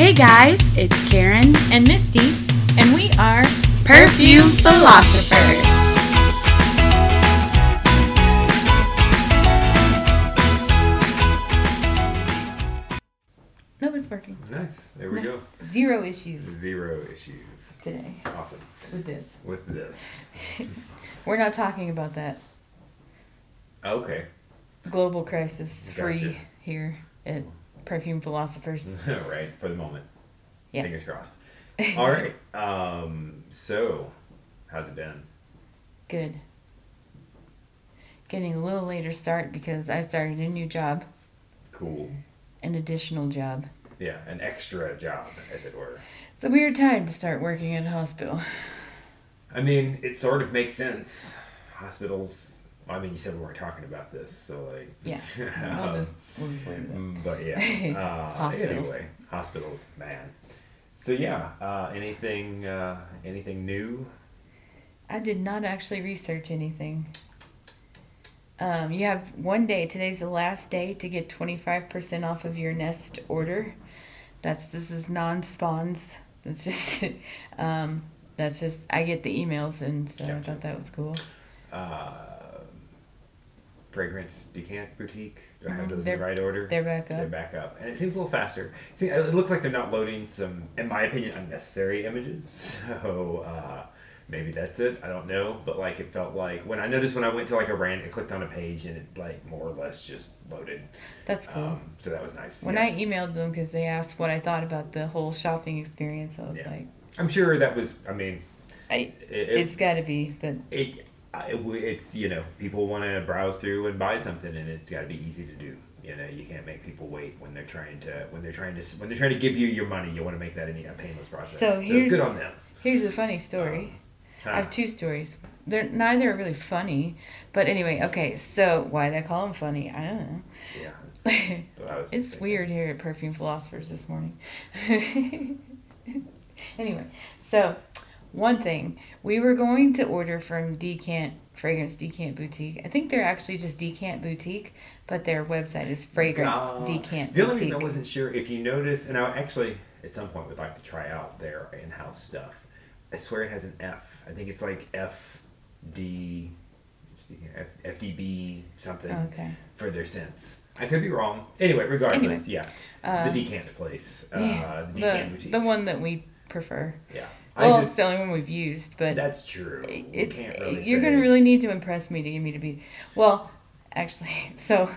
Hey guys, it's Karen and Misty, and we are Perfume Philosophers. No, it's working. Nice. There we go. Zero issues Zero issues. today Awesome. with this. With this. We're not talking about that Okay. global crisis free Gotcha. here at Perfume Philosophers. right. For the moment. Yeah. Fingers crossed. All right. Um. So, how's it been? Good. Getting a little later start because I started a new job, Cool. an additional job. Yeah, an extra job, as it were. It's a weird time to start working at a hospital. I mean, it sort of makes sense. Hospitals. I mean, you said we weren't talking about this, so like. Yeah. I'll just, we'll just leave it. Mm, But yeah. Uh, Hospitals. Anyway, hospitals, man. So yeah, uh, anything, uh, anything new? I did not actually research anything. Um, you have one day. Today's the last day to get twenty five percent off of your Nest order. That's this is non spawns. That's just um, that's just I get the emails and so I thought that was cool. Uh, fragrance decant boutique. Do I have Mhm, those in they're- the right order? They're back up. They're back up, and it seems a little faster. See, it looks like they're not loading some, in my opinion, unnecessary images. So uh, maybe that's it. I don't know, but like it felt like when I noticed when I went to like a random, I clicked on a page and it like more or less just loaded. That's cool. Um, so that was nice. when yeah. I emailed them because they asked what I thought about the whole shopping experience, I was Yeah. like, I'm sure that was. I mean, I, it, it, it's got to be, but it, it it's you know people want to browse through and buy something and it's got to be easy to do you know you can't make people wait when they're trying to when they're trying to when they're trying to give you your money you want to make that any a painless process So here's- good on them here's a funny story. Um, I have two stories. They're neither are really funny, but anyway. Okay, so why did I call them funny? I don't know. yeah that's what I was it's weird here at Perfume Philosophers this morning. anyway, so one thing we were going to order from Decant Fragrance Decant Boutique. I think they're actually just Decant Boutique, but their website is Fragrance Uh, Decant the only thing I wasn't sure if you notice and I actually at some point would like to try out their in-house stuff I swear it has an F I think it's like F D F- FDB something Okay. for their scents. I could be wrong. Anyway, regardless, yeah. Uh, the decant place. Uh, yeah, the decant the, boutique. the one that we prefer. Yeah. Well, I it's the only one we've used, but that's true. it, really you're going to really need to impress me to get me to be well actually so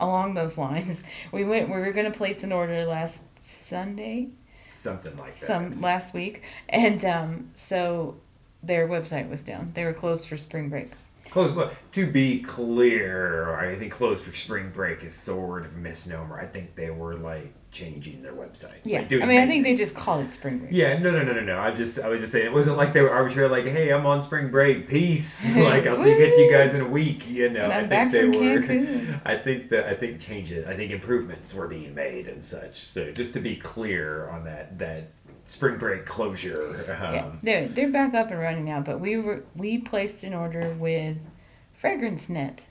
along those lines we went we were going to place an order last sunday something like that. some last week and um, so their website was down they were closed for spring break Close, but to be clear, I think closed for spring break is sort of a misnomer. I think they were like changing their website. yeah like, doing i mean i think they just call it spring break Yeah, no, no, no, no, no. I just, I was just saying, it wasn't like they were arbitrary. Like, hey, I'm on spring break. Peace. like, I'll see get you guys in a week. You know, I think they were. Cancun. I think that I think changes. I think improvements were being made and such. So just to be clear on that, that spring break closure. Um, yeah they're, they're back up and running now but we were we placed an order with FragranceNet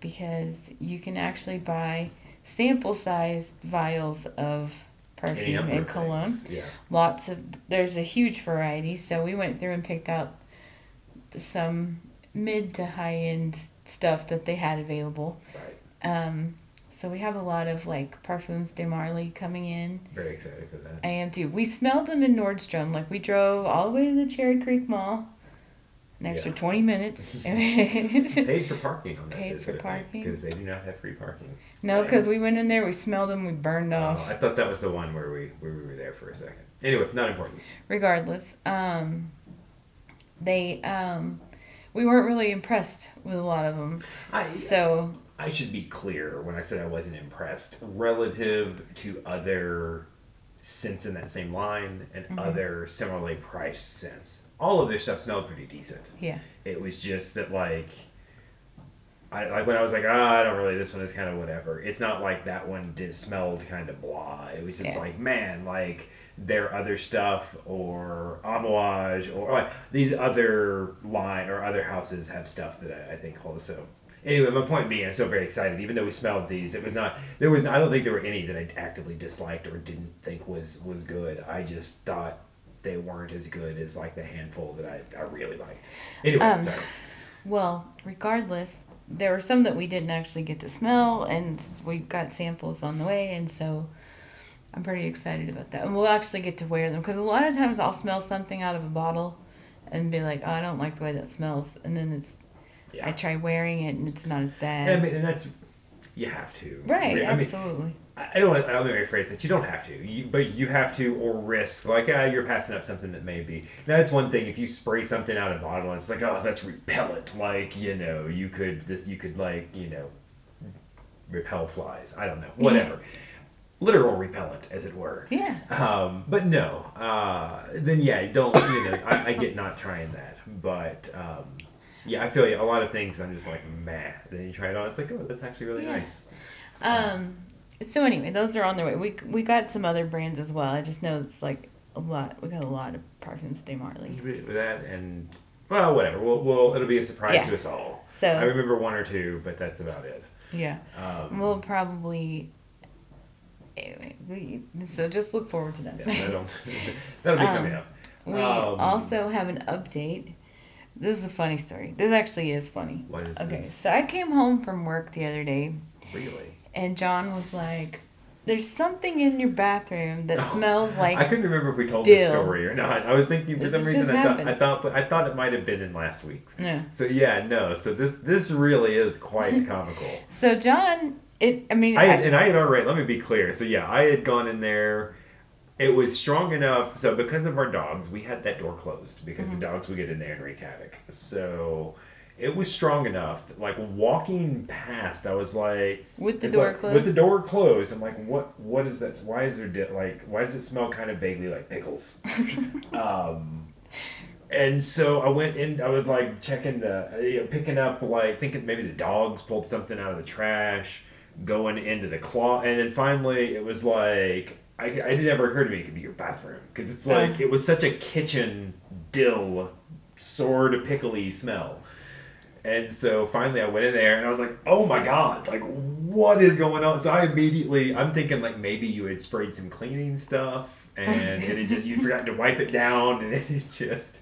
because you can actually buy sample sized vials of perfume and cologne. Yeah. lots of there's a huge variety so we went through and picked out some mid to high end stuff that they had available Right. um, so we have a lot of like parfums de Marly coming in Very excited for that. i am too we smelled them in nordstrom like we drove all the way to the cherry creek mall an extra Yeah. 20 minutes Paid for parking on that. Paid for parking? because they do not have free parking. no because we went in there we smelled them we burned Oh, off I thought that was the one where we where we were there for a second. Anyway, not important. regardless, um, they um, we weren't really impressed with a lot of them. I So I should be clear when I said I wasn't impressed relative to other scents in that same line and Mm-hmm. other similarly priced scents. All of their stuff smelled pretty decent. yeah, It was just that like I like when I was like, ah, I don't really. This one is kind of whatever. It's not like that one did smelled kind of blah. It was just Yeah. like, man, like their other stuff or Amouage or, or these other line or other houses have stuff that I, I think hold so. Anyway, my point being, I'm so very excited. Even though we smelled these, it was not. There was. I don't think there were any that I actively disliked or didn't think was was good. I just thought they weren't as good as like the handful that I, I really liked. Anyway, Um, sorry. Well, regardless, there were some that we didn't actually get to smell, and we got samples on the way, and so I'm pretty excited about that. And we'll actually get to wear them because a lot of times I'll smell something out of a bottle and be like, oh, I don't like the way that smells, and then it's Yeah. I try wearing it and it's not as bad. I mean, and that's you have to. right, I mean, absolutely. I don't. want- I don't to rephrase that. You don't have to. You, but you have to, or risk like ah, you're passing up something that may be. Now that's one thing. If you spray something out of a bottle, and it's like oh, that's repellent. Like you know, you could this. You could like you know, repel flies. I don't know. Whatever. Literal repellent, as it were. Yeah. Um, but no. Uh, then yeah, don't. You know, I, I get not trying that, but. Um, yeah, I feel you. A lot of things I'm just like, meh. Then you try it on, it's like, oh, that's actually really Yeah. nice. Um. So anyway, those are on their way. We we got some other brands as well. I just know it's like a lot. We got a lot of perfumes de Marly. with that and well whatever we'll, we'll it'll be a surprise Yeah. to us all So i remember one or two but that's about it yeah, um, we'll probably. Anyway, we, so just look forward to that. yeah, that'll, that'll be Um, coming up We Um, also have an update. This is a funny story. This actually is funny. what is Okay, this? so I came home from work the other day, really and John was like, "There's something in your bathroom that Oh, smells like." i couldn't remember if we told this story or not i was thinking for This some reason I thought. I thought i thought it might have been in last week's Yeah. so yeah no so this this really is quite comical So John, it. I mean, I had, I- and I had already. Let me be clear. So yeah, I had gone in there. It was strong enough. So because of our dogs, we had that door closed because Mm-hmm. the dogs would get in there and wreak havoc. So it was strong enough. That, like walking past, I was like, with the door like- closed. With the door closed, I'm like, what? What is that? Why is there di- like? Why does it smell kind of vaguely like pickles? um, and so I went in. I would like checking the, you know, picking up like thinking maybe the dogs pulled something out of the trash, going into the claw, and then finally it was like I, I didn't ever occur to me it could be your bathroom because it's like Oh. it was such a kitchen dill, sort of pickly smell. And so finally I went in there and I was like, oh my God, like what is going on? So I immediately, I'm thinking like maybe you had sprayed some cleaning stuff and it just, you'd forgotten to wipe it down and it just,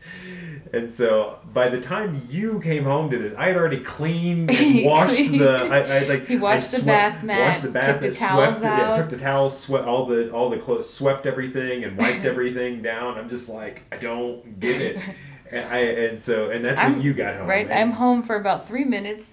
and so by the time you came home to this, I had already cleaned and washed the, I, I like, He washed the bath mat, washed the bath took the mat, towels swept, it- yeah, took the towels, swept all the, all the clothes, swept everything and wiped everything down. I'm just like, I don't get it. And I, and so, and that's when I'm- you got home. Right, I'm home for about three minutes,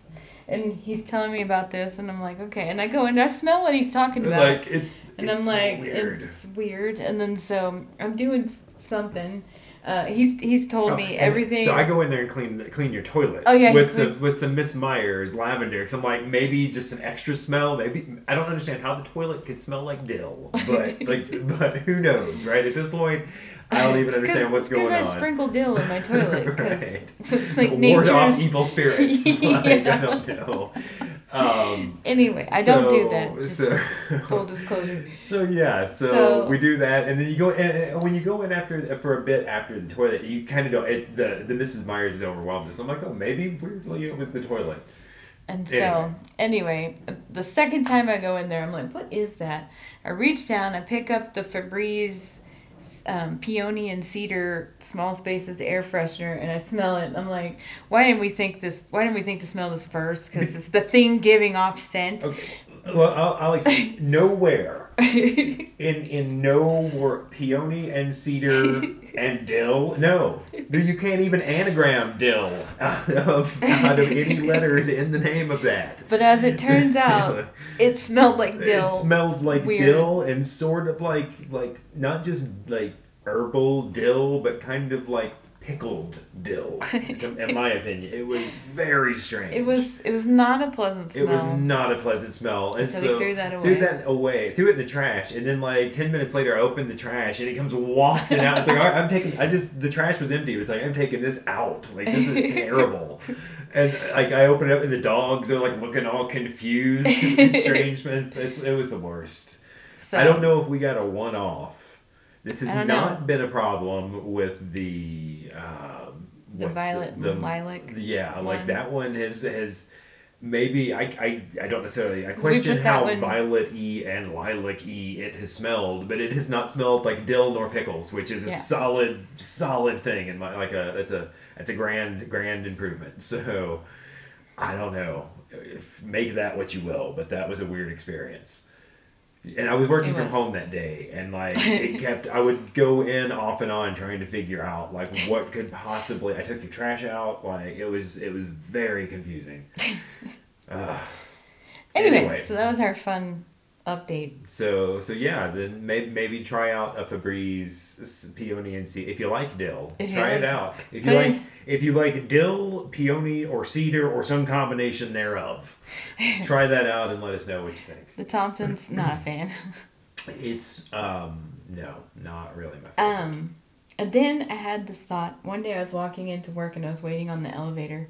and he's telling me about this, and I'm like, okay, and I go and I smell what he's talking about, Like it's and it's I'm like, weird. it's weird, and then so I'm doing something. Uh, he's he's told Oh, me everything. So I go in there and clean clean your toilet. Oh, yeah, with some with some Miss Meyer's lavender. Cause I'm like maybe just an extra smell. Maybe I don't understand how the toilet could smell like dill, but like but who knows, right? At this point, I don't even understand what's going I on. sprinkle dill in my toilet. right. It's like Ward off evil spirits. like, I don't know. Um, Anyway, I don't do that. Just So, full disclosure. So yeah, so, So- we do that, and then you go and, and when you go in after for a bit after the toilet, you kind of don't. It, the the Mrs. Meyer's is overwhelmed. So I'm like, oh, maybe weirdly it was the toilet. And so, Anyway. anyway, the second time I go in there, I'm like, what is that? I reach down, I pick up the Febreze um, peony and cedar small spaces air freshener, and I smell it. I'm like, why didn't we think this? Why didn't we think to smell this first? Because it's the thing giving off scent. Okay. Well, explain. nowhere in in no peony and cedar and dill. No, you can't even anagram dill out of out of any letters in the name of that. but as it turns out, it smelled like dill. It smelled like Weird. dill and sort of like like not just like herbal dill, but kind of like pickled dill. in my opinion, it was very strange. it was it was not a pleasant smell. It was not a pleasant smell, and So so, we threw that away. Threw that away. Threw it in the trash, and then like ten minutes later, I opened the trash, and it comes wafting out. It's like all right, I'm taking. I just the trash was empty. It's like I'm taking this out. Like this is terrible. And like I open it up, and the dogs are like looking all confused. It's strange, man. It's, it was the worst. So- I don't know if we got a one-off. This has don't know. been a problem with the um, The violet and lilac Yeah, like that one has has. maybe I, I, I don't necessarily I question how one- violet e and lilac e it has smelled, but it has not smelled like dill nor pickles, which is a Yeah. solid solid thing in my like a that's a that's a grand grand improvement. So I don't know. If, make that what you will, but that was a weird experience. And I was working It from home that day, and like it kept. I would go in off and on trying to figure out like what could possibly. I took the trash out. Like it was. It was very confusing. Uh, Anyway, Anyway. so that was our fun update. so so yeah, then maybe maybe try out a Febreze peony and see if you like dill. If try it like- out. If you like if you like dill, peony, or cedar, or some combination thereof, try that out and let us know what you think. The Thompsons, not a fan. It's um no, not really my favorite. Um, and then I had this thought. One day I was walking into work and I was waiting on the elevator.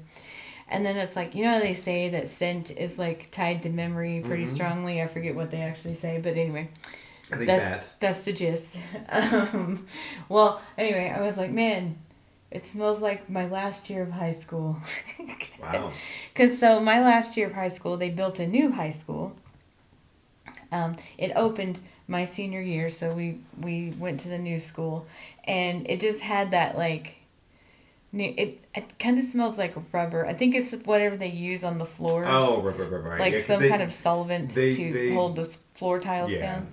And then it's like, you know, how they say that scent is like tied to memory pretty Mhm. strongly. I forget what they actually say, but anyway, I think that's that. that's the gist. Um, well, anyway, I was like, man, it smells like my last year of high school. Wow. Because so my last year of high school, they built a new high school. Um, it opened my senior year, so we we went to the new school, and it just had that like. New, it it kind of smells like rubber. I think it's whatever they use on the floors. Oh, right, right, right, like Yeah, some they, kind of solvent they- to they- hold the floor tiles Yeah. down.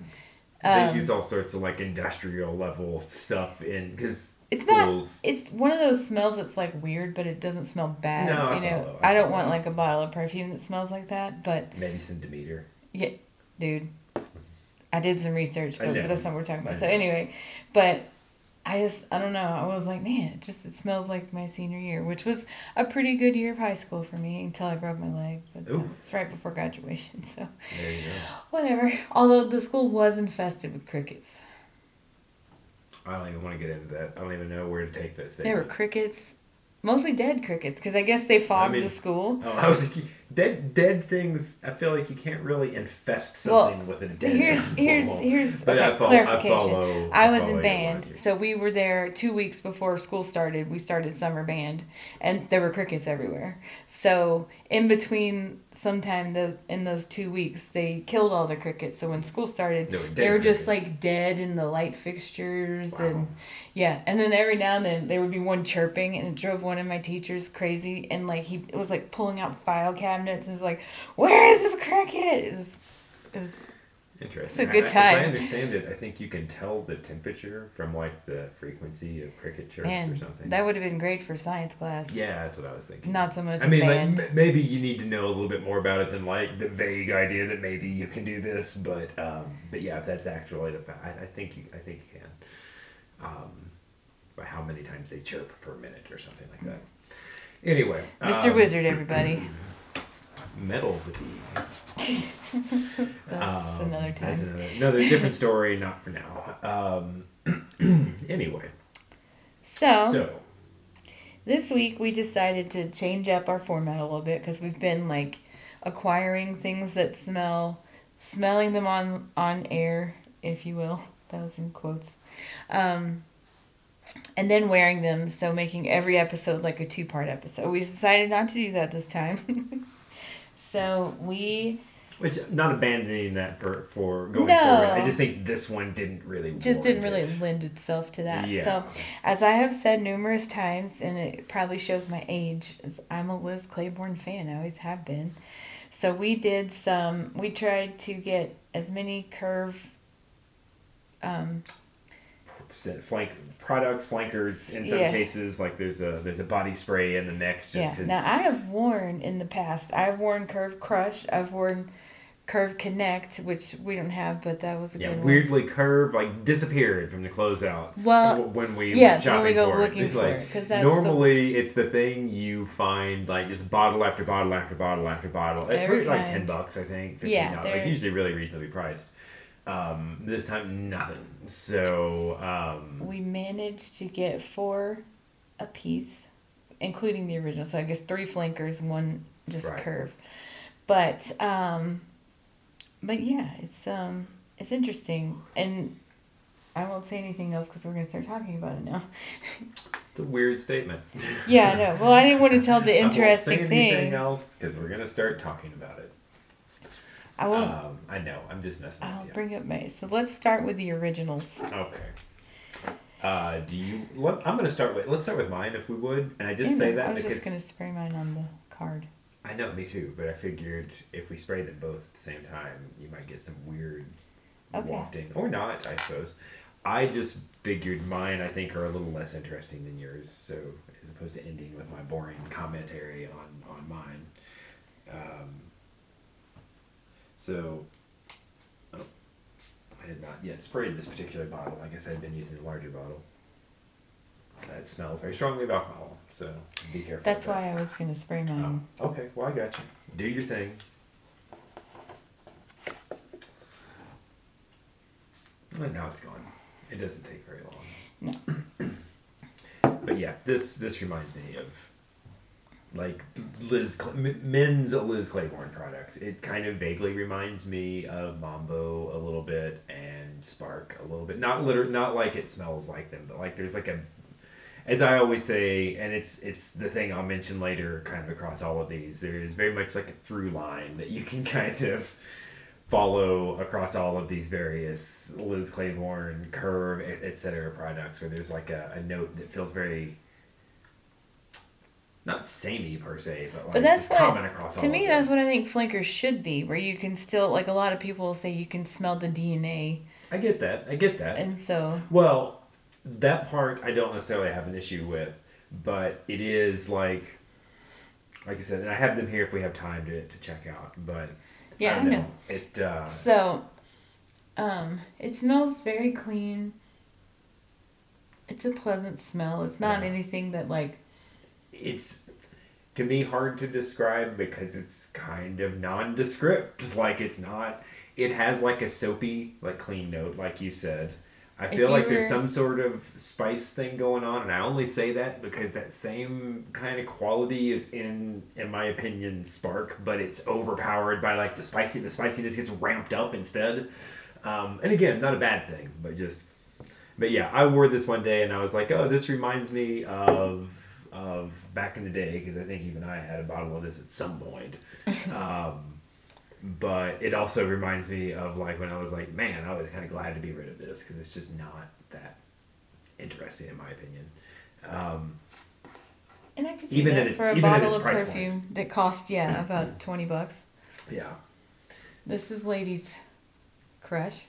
They Um, use all sorts of like industrial level stuff in because It's not- It's one of those smells that's like weird, but it doesn't smell bad. No, I you know, follow, I I don't want like a bottle of perfume that smells like that. But maybe some Demeter. Yeah, dude. I did some research, I but, that's not what we're talking about. So anyway, but I just I don't know. I was like, man, it just it smells like my senior year, which was a pretty good year of high school for me until I broke my leg. But Oof. it's right before graduation, so There you go. whatever. Although the school was infested with crickets. I don't even want to get into that. I don't even know where to take this. There were crickets, mostly dead crickets, because I guess they fogged mean- the school. Oh, I was like, dead dead things. I feel like you can't really infest Well, something with a dead. here's here's here's But okay, I follow, clarification. I follow. I was follow in band, so we were there two weeks before school started. We started summer band, and there were crickets everywhere. So in between, sometime the in those two weeks, they killed all the crickets. So when school started, No, they were just like dead in the light fixtures Wow. and yeah. And then every now and then there would be one chirping, and it drove one of my teachers crazy. And like he it was like pulling out file cabinets and was like, "Where is this cricket?" It was, it was Interesting. It's a good I- As. I understand it, I think you can tell the temperature from like the frequency of cricket chirps or something. that would have been great for science class. yeah, that's what I was thinking. Not so much I mean, band. like m- maybe you need to know a little bit more about it than like the vague idea that maybe you can do this, but um, but yeah, if that's actually the fact, I, I think you, I think you can. Um, by how many times they chirp per minute or something like that. Anyway, Mr. um, Wizard, everybody. metal fatigue. That's Um, another That's time. another, another different story, not for now. Um, anyway, So, so this week we decided to change up our format a little bit because we've been like acquiring things that smell, smelling them on on air, if you will. That was in quotes. Um, and then wearing them, so making every episode like a two part episode. We decided not to do that this time. so we which not abandoning that for for going No. forward. I just think this one didn't really just didn't really it. lend itself to that. Yeah. So, as I have said numerous times, and it probably shows my age, is I'm a Liz Claiborne fan. I always have been. So we did some. We tried to get as many curve. Um, flank products, flankers in some Yeah. cases. Like there's a there's a body spray in the mix just yeah. because. Now I have worn in the past. I've worn Curve Crush. I've worn Curve Connect, which we don't have, but that was a yeah, good one. weirdly curved, like disappeared from the closeouts. Well, when we yeah, when we shopping go for looking it, for like, it, 'cause that's the- normally it's the thing you find like just bottle after bottle after bottle after bottle. It's probably like ten bucks, I think. 15 Yeah, dollars. they're- like usually really reasonably priced. Um, this time nothing. So um, we managed to get four a piece, including the original. So I guess three flankers, one just Right. curve. But um, but yeah, it's um, it's interesting, and I won't say anything else because we're gonna start talking about it now. It's a weird statement. Yeah, I know. Well, I didn't want to tell the I won't say interesting anything thing. else because we're gonna start talking about it. I will. Um, I know. I'm just messing I'll with you. bring up May. So let's start with the originals. Okay. Uh, do you? What, I'm gonna start with. Let's start with mine, if we would. And I just say that I was because just gonna spray mine on the card. I know me too. But I figured if we spray them both at the same time, you might get some weird Okay. wafting, or not. I suppose. I just figured mine. I think are a little less interesting than yours. So as opposed to ending with my boring commentary on on mine. Um, so. oh, I had not yet sprayed this particular bottle. I guess I'd been using a larger bottle. That smells very strongly of alcohol, so be careful. That's why I was gonna spray mine. Oh, okay, well I got you. Do your thing. And now it's gone. It doesn't take very long. No. but yeah, this this reminds me of like Liz men's Liz Claiborne products. It kind of vaguely reminds me of Mambo a little bit and Spark a little bit. Not liter- not like it smells like them, but like there's like a as I always say, and it's it's the thing I'll mention later, kind of across all of these. There is very much like a through line that you can kind of follow across all of these various Liz Claiborne, Curve, et et cetera products, where there's like a, a note that feels very not samey per se, but like But that's what common across all. to me that's what I think flankers should be, where you can still like a lot of people say you can smell the DNA, I get that. I get that. and so Well, that part I don't necessarily have an issue with, but it is like, like I said, and I have them here if we have time to, to check out. But yeah, I I know. know. It uh, So, um, it smells very clean. It's a pleasant smell. It's not Yeah. anything that like it's to me hard to describe because it's kind of nondescript. Like it's not. It has like a soapy, like clean note, like you said. I feel like there's some sort of spice thing going on, and I only say that because that same kind of quality is in, in my opinion, Spark, but it's overpowered by like the spicy. The spiciness gets ramped up instead. Um, and again, not a bad thing, but just but yeah, I wore this one day and I was like, oh, this reminds me of of back in the day because I think even I had a bottle of this at some point. um, but it also reminds me of like when I was like, man, I was kind of glad to be rid of this because it's just not that interesting in my opinion. Um, and I could see Even that its- for a even bottle of price point. perfume that costs yeah about twenty bucks. yeah. This is ladies' crush.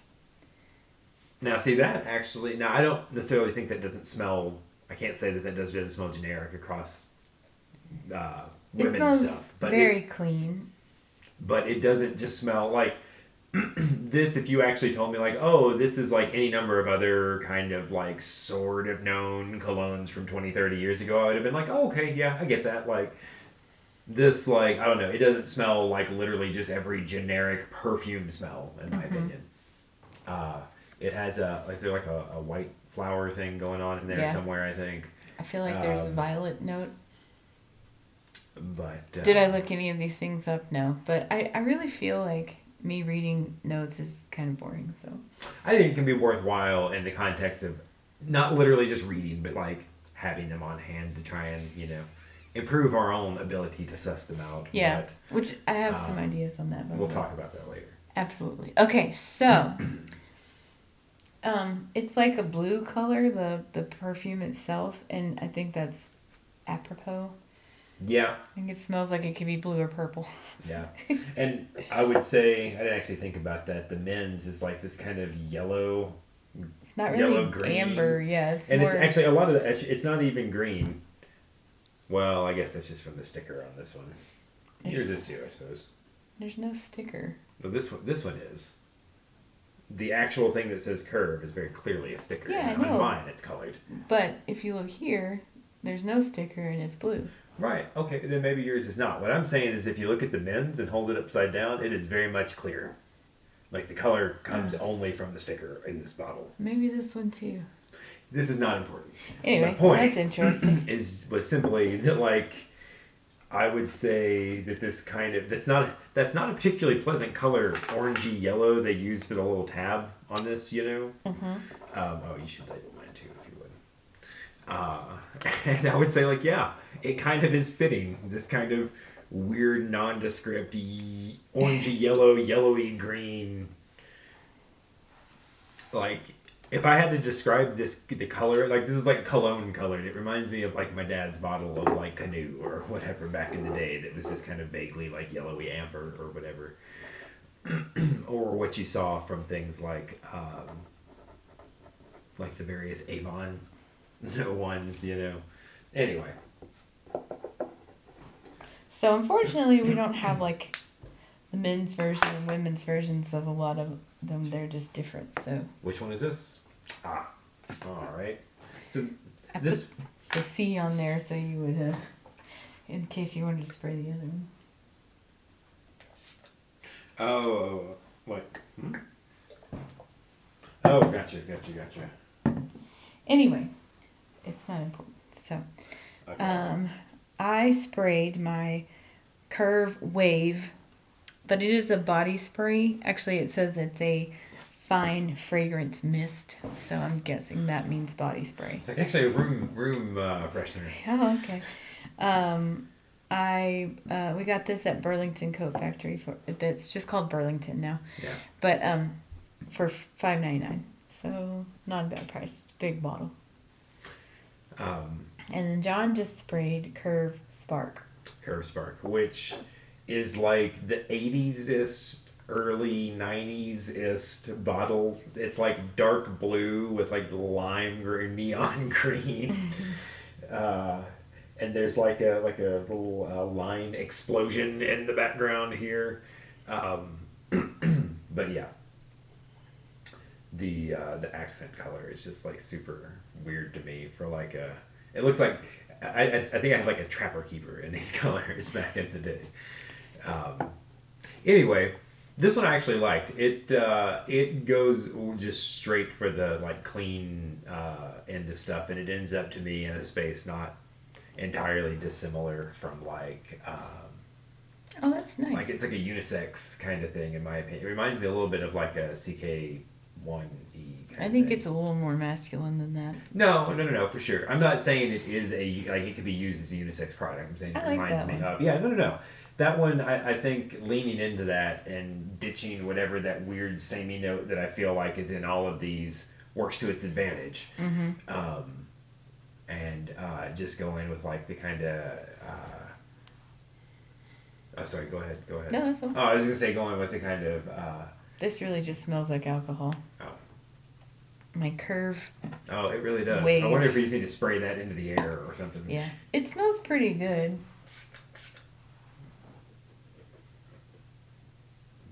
Now, see that actually. Now, I don't necessarily think that doesn't smell. I can't say that that doesn't smell generic across uh, It women's stuff, but it, very clean. but it doesn't just smell like this if you actually told me like oh this is like any number of other kind of like sort of known colognes from 20 30 years ago i would have been like oh okay yeah i get that like this like i don't know it doesn't smell like literally just every generic perfume smell in my opinion uh, it has a like there like a, a white flower thing going on in there Yeah. somewhere i think I feel like there's a Um, violet note. but uh, Did I look any of these things up? No, but I, I really feel like me reading notes is kind of boring. So I think it can be worthwhile in the context of not literally just reading, but like having them on hand to try and you know improve our own ability to suss them out. yeah, which I have some um, ideas on that. but we'll talk about that later. Absolutely. Okay, so um, it's like a blue color, the the perfume itself, and I think that's apropos. Yeah, I think it smells like it could be blue or purple. yeah, and I would say I didn't actually think about that. The men's is like this kind of yellow, It's not really Yellow, green. amber. Yeah, it's and more. it's actually a lot of the. It's not even green. Well, I guess that's just from the sticker on this one. Here's this too, I suppose. there's no sticker. But this one, this one is. The actual thing that says curve is very clearly a sticker. Yeah, I and on mine, it's colored. But if you look here, there's no sticker and it's blue. Right. Okay. Then maybe yours is not. What I'm saying is, if you look at the men's and hold it upside down, it is very much clear. Like the color comes Mm. only from the sticker in this bottle. Maybe this one too. This is not important. Anyway, point- that's interesting. Is was simply that like I would say that this kind of that's not that's not a particularly pleasant color, orangey yellow they use for the little tab on this. You know. hmm Um, oh, you should label mine too if you would. Uh, and I would say, like, yeah, it kind of is fitting. This kind of weird, nondescript, y- orangey yellow, yellowy green. Like, if I had to describe this, the color, like, this is like cologne colored. It reminds me of, like, my dad's bottle of, like, canoe or whatever back in the day that was just kind of vaguely, like, yellowy amber or whatever. or what you saw from things like, um, like the various Avon ones, you know. Anyway, So unfortunately, we don't have like the men's version and women's versions of a lot of them. They're just different. So which one is this? Ah, all right. So I this the C on there so you would, uh, in case you wanted to spray the other one. oh what? Hmm? Oh, gotcha, gotcha, gotcha. Anyway, it's not important. So Okay. um, I sprayed my Curve Wave, but it is a body spray. Actually, it says it's a fine fragrance mist. So I'm guessing that means body spray. it's like actually a room room uh, freshener. Oh, okay. Um, I uh, we got this at Burlington Coat Factory for it's just called Burlington now, Yeah. but um, for five ninety nine. So not a bad price. Big bottle. Um, And then John just sprayed Curve Spark. Curve Spark, which is like the 80s ist, early 90s ist bottle. It's like dark blue with like lime green, neon green. uh, and there's like a like a little uh, line explosion in the background here. Um, but yeah, the uh, the accent color is just like super weird to me for like a. It looks like I, I, think I had like a trapper keeper in these colors back in the day. Um, anyway, this one I actually liked. It uh, it goes just straight for the like clean uh, end of stuff, and it ends up to me in a space not entirely dissimilar from like. Um, Oh, that's nice. like it's like a unisex kind of thing in my opinion. It reminds me a little bit of like a CK one E. I think it's a little more masculine than that. no, no, no, no, for sure. I'm not saying it is a like it could be used as a unisex product. I'm saying it like reminds me one. of yeah, no, no, no. That one, I, I think leaning into that and ditching whatever that weird samey note that I feel like is in all of these works to its advantage. Mm-hmm. Um, and uh, just go in with like the kind of. Uh, oh, sorry. Go ahead. Go ahead. No, that's all. Oh, I was gonna say going with the kind of. Uh, This really just smells like alcohol. Oh. My Curve, oh, it really does. I wonder if we just need to spray that into the air or something. yeah, it smells pretty good.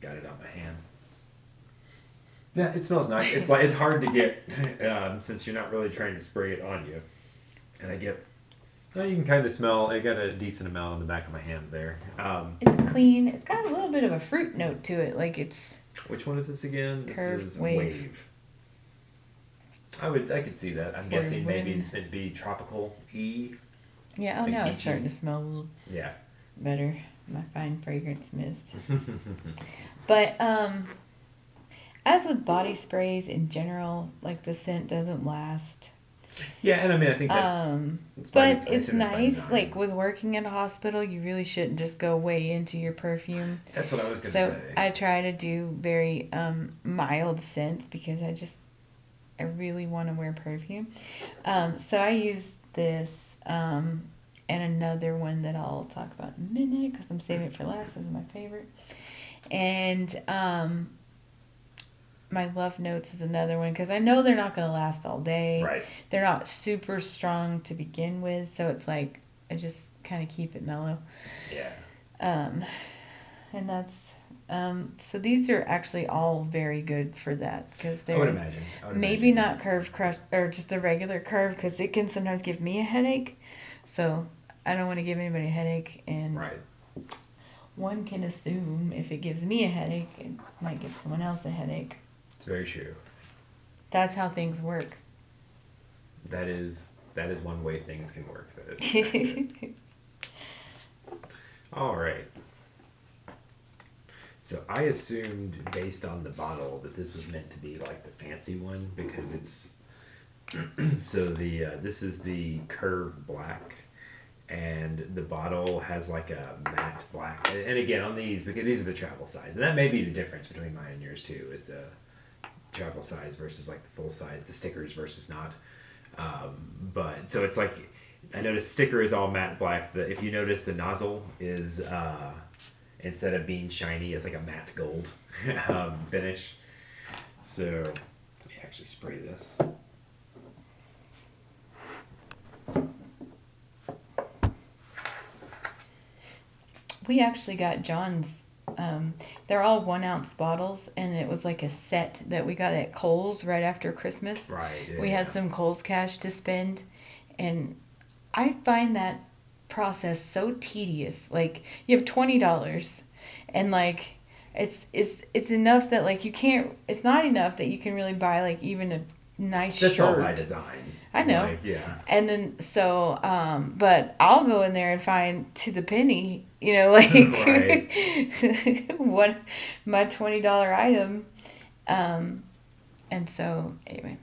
Got it on my hand. Yeah, it smells nice. It's like it's hard to get um, since you're not really trying to spray it on you, and I get. Well, you can kind of smell. I got a decent amount on the back of my hand there. Um, It's clean. It's got a little bit of a fruit note to it. Like it's which one is this again? This is Wave. wave. I would. I could see that. I'm For guessing maybe it's meant to be tropical E. yeah. Oh, Like now it's starting to smell a little Yeah. better. My fine fragrance mist. But um, as with body sprays in general, like the scent doesn't last. Yeah, and I mean, I think that's. Um, it's but it's nice. design. Like with working at a hospital, you really shouldn't just go way into your perfume. That's what I was gonna So say. I try to do very um, mild scents because I just I really want to wear perfume. Um, so I use this um, and another one that I'll talk about in a minute because I'm saving it for last. This is my favorite. And um, my love notes is another one because I know they're not going to last all day. right. They're not super strong to begin with, so it's like I just kind of keep it mellow. Yeah. Um, and that's um, so these are actually all very good for that because I would they're imagine. Maybe imagine. not curved Crush or just a regular curve because it can sometimes give me a headache. So I don't want to give anybody a headache, and Right. One can assume if it gives me a headache, it might give someone else a headache. It's very true. That's how things work. That is that is one way things can work. That is. All right. So I assumed, based on the bottle, that this was meant to be like the fancy one because it's so the uh, this is the curve black, and the bottle has like a matte black. And again, on these because these are the travel size, and that may be the difference between mine and yours too, is the travel size versus like the full size, the stickers versus not. Um, but so it's like I noticed sticker is all matte black. The if you notice the nozzle is uh, instead of being shiny, it's like a matte gold um, finish. So let me actually spray this. We actually got John's. Um, they're all one ounce bottles, and it was like a set that we got at Kohl's right after Christmas. Right. Yeah, We had some Kohl's cash to spend, and I find that process so tedious. Like you have twenty dollars, and like it's it's it's enough that like you can't. It's not enough that you can really buy like even a nice That's shirt. all by design. I know. Like, yeah. And then so, um, but I'll go in there and find to the penny, you know, like what my twenty dollar item, um, and so anyway,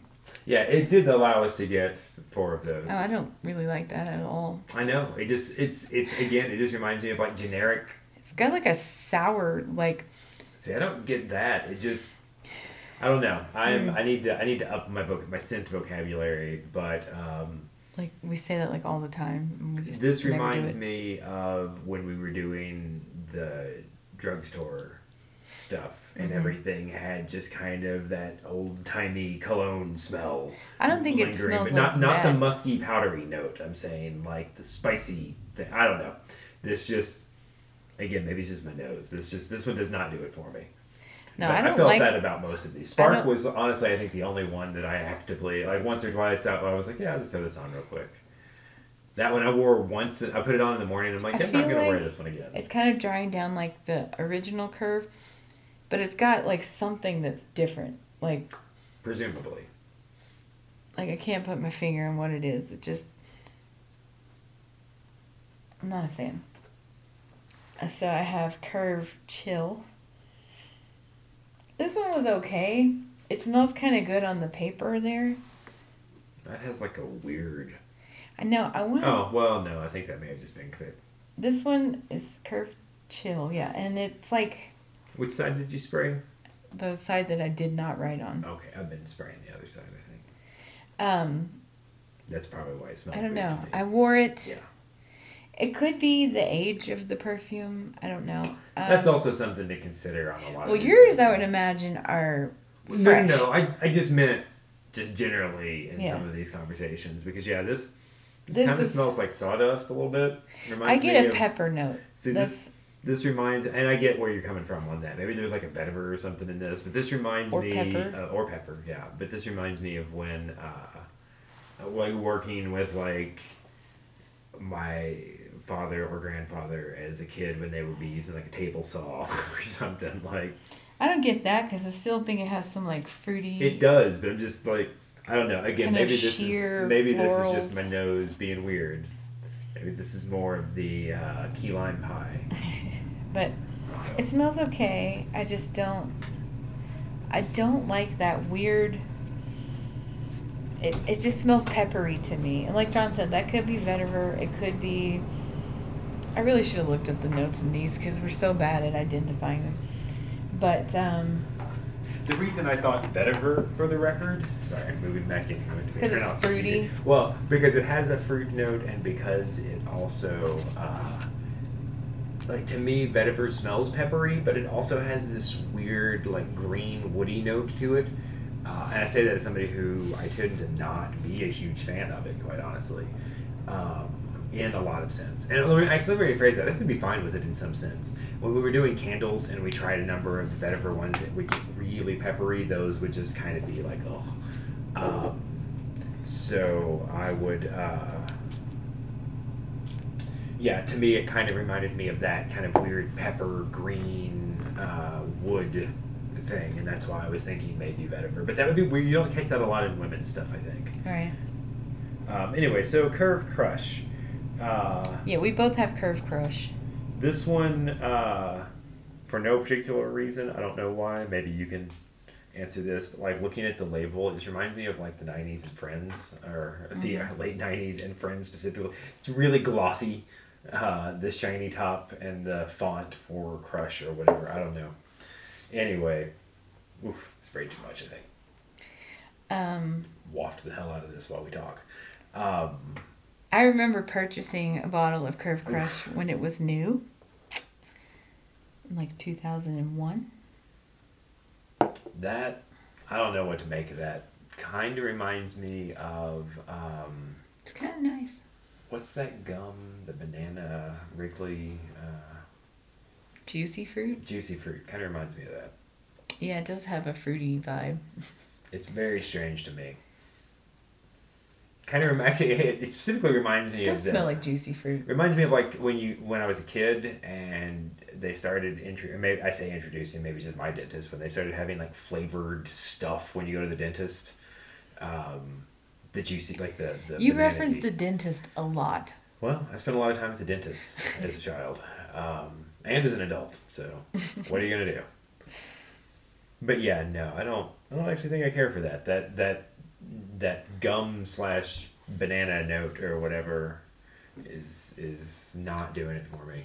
Yeah, it did allow us to get four of those. oh, I don't really like that at all. I know. It just it's it's again. It just reminds me of like generic. It's got like a sour, like See, I don't get that. It just. I don't know. I'm. Mm. I need to. I need to up my voc- my scent vocabulary. But um, like we say that like all the time. This reminds me of when we were doing the drugstore stuff, and Mhm. everything had just kind of that old timey cologne smell. I don't think it lingering, smells but not like not the musky powdery note. I'm saying like the spicy thing. I don't know. This just again maybe it's just my nose. This just this one does not do it for me. No, But I don't felt like. that about most of these. Spark was honestly I think the only one that I actively like once or twice out I was like yeah I'll just throw this on real quick. That one I wore once. I put it on in the morning. And I'm like I I'm not gonna wear this one again. It's kind of drying down like the original curve, but it's got like something that's different. Like Presumably. like I can't put my finger on what it is. It just I'm not a fan. Uh, So I have Curve Chill. This one was okay. It smells kind of good on the paper there. That has like a weird. I know. I want. Oh well, no, I think that may have just been because. This one is curved Chill, yeah, and it's like Which side did you spray? the side that I did not write on. Okay, I've been spraying the other side. I think Um, that's probably why it smells. I don't know. I wore it. Yeah. It could be the age of the perfume. I don't know. Um, That's also something to consider on a lot Well, of yours. I would imagine, are No, no, no. I, I just meant just generally in Yeah. some of these conversations because yeah, this, this, This kind of smells like sawdust a little bit. I Reminds get me a of- pepper note. See, That's this this reminds, and I get where you're coming from on that. Maybe there's like a vetiver or something in this, but this reminds Or me, pepper. Uh, or pepper, yeah. But this reminds me of when, uh, like working with like my father or grandfather as a kid when they would be using like a table saw or something like I don't get that because I still think it has some like fruity. it does but i'm just like i don't know again maybe this is maybe this is just my nose being weird maybe this is more of the uh, key lime pie but it smells okay. I just don't. I don't like that weird. It, it just smells peppery to me. And like John said, that could be vetiver. It could be. I really should have looked up the notes in these because we're so bad at identifying them. But um, The reason I thought vetiver for the record, sorry, I'm moving back in. I'm going to 'Cause turn it's fruity? Well, because it has a fruit note, and because it also, uh, like to me, vetiver smells peppery, but it also has this weird, like green woody note to it. Uh, and I say that as somebody who I tend to not be a huge fan of it, quite honestly, um, in a lot of sense. And let me, actually, let me rephrase that. I could be fine with it in some sense. When we were doing candles and we tried a number of the vetiver ones that would get really peppery, those would just kind of be like, oh. Um, so I would, uh, yeah, to me, it kind of reminded me of that kind of weird pepper green uh, wood thing, and that's why I was thinking maybe vetiver. But that would be weird. You don't catch that a lot in women's stuff, I think. all right. Um, anyway, so Curve Crush. Uh, Yeah, we both have Curve Crush. this one, uh, for no particular reason, I don't know why. Maybe you can answer this, but like looking at the label, it just reminds me of like the '90s and Friends, or the Mhm. late '90s and Friends specifically. It's really glossy, uh, the shiny top and the font for Crush or whatever. I don't know. Anyway, oof, sprayed too much. I think. Um, Waft the hell out of this while we talk. Um, I remember purchasing a bottle of Curve Crush when it was new, in like 2001. that I don't know what to make of that. Kind of reminds me of um, It's kind of nice. what's that gum? The banana Wrigley uh, Juicy fruit. juicy fruit. Kind of reminds me of that. Yeah, it does have a fruity vibe. It's very strange to me. Kind of actually, it, it specifically reminds me It of does the, smell like juicy fruit. Reminds me of like when you when I was a kid and they started intro. Maybe I say introducing. Maybe just my dentist when they started having like flavored stuff when you go to the dentist. Um, the juicy like the the. You reference the dentist a lot. Well, I spent a lot of time at the dentist as a child, um, and as an adult. So, what are you gonna do? But yeah, no, I don't. I don't actually think I care for that. That that that gum slash banana note or whatever is is not doing it for me.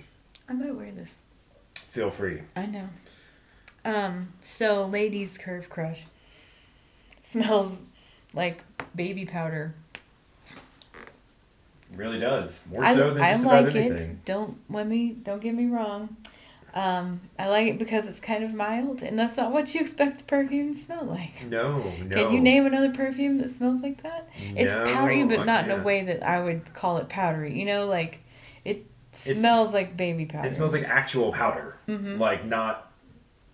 I might wear this. Feel free. I know. Um, so ladies curve crush. Smells like baby powder. Really does more I, so than I just about like anything. it. Don't let me don't get me wrong. Um, I like it because it's kind of mild, and that's not what you expect a perfume to smell like. No, no. Can you name another perfume that smells like that? It's powdery, but not in a way that I would call it powdery. You know, like it It's- smells like baby powder. It smells like actual powder. Mhm. Like not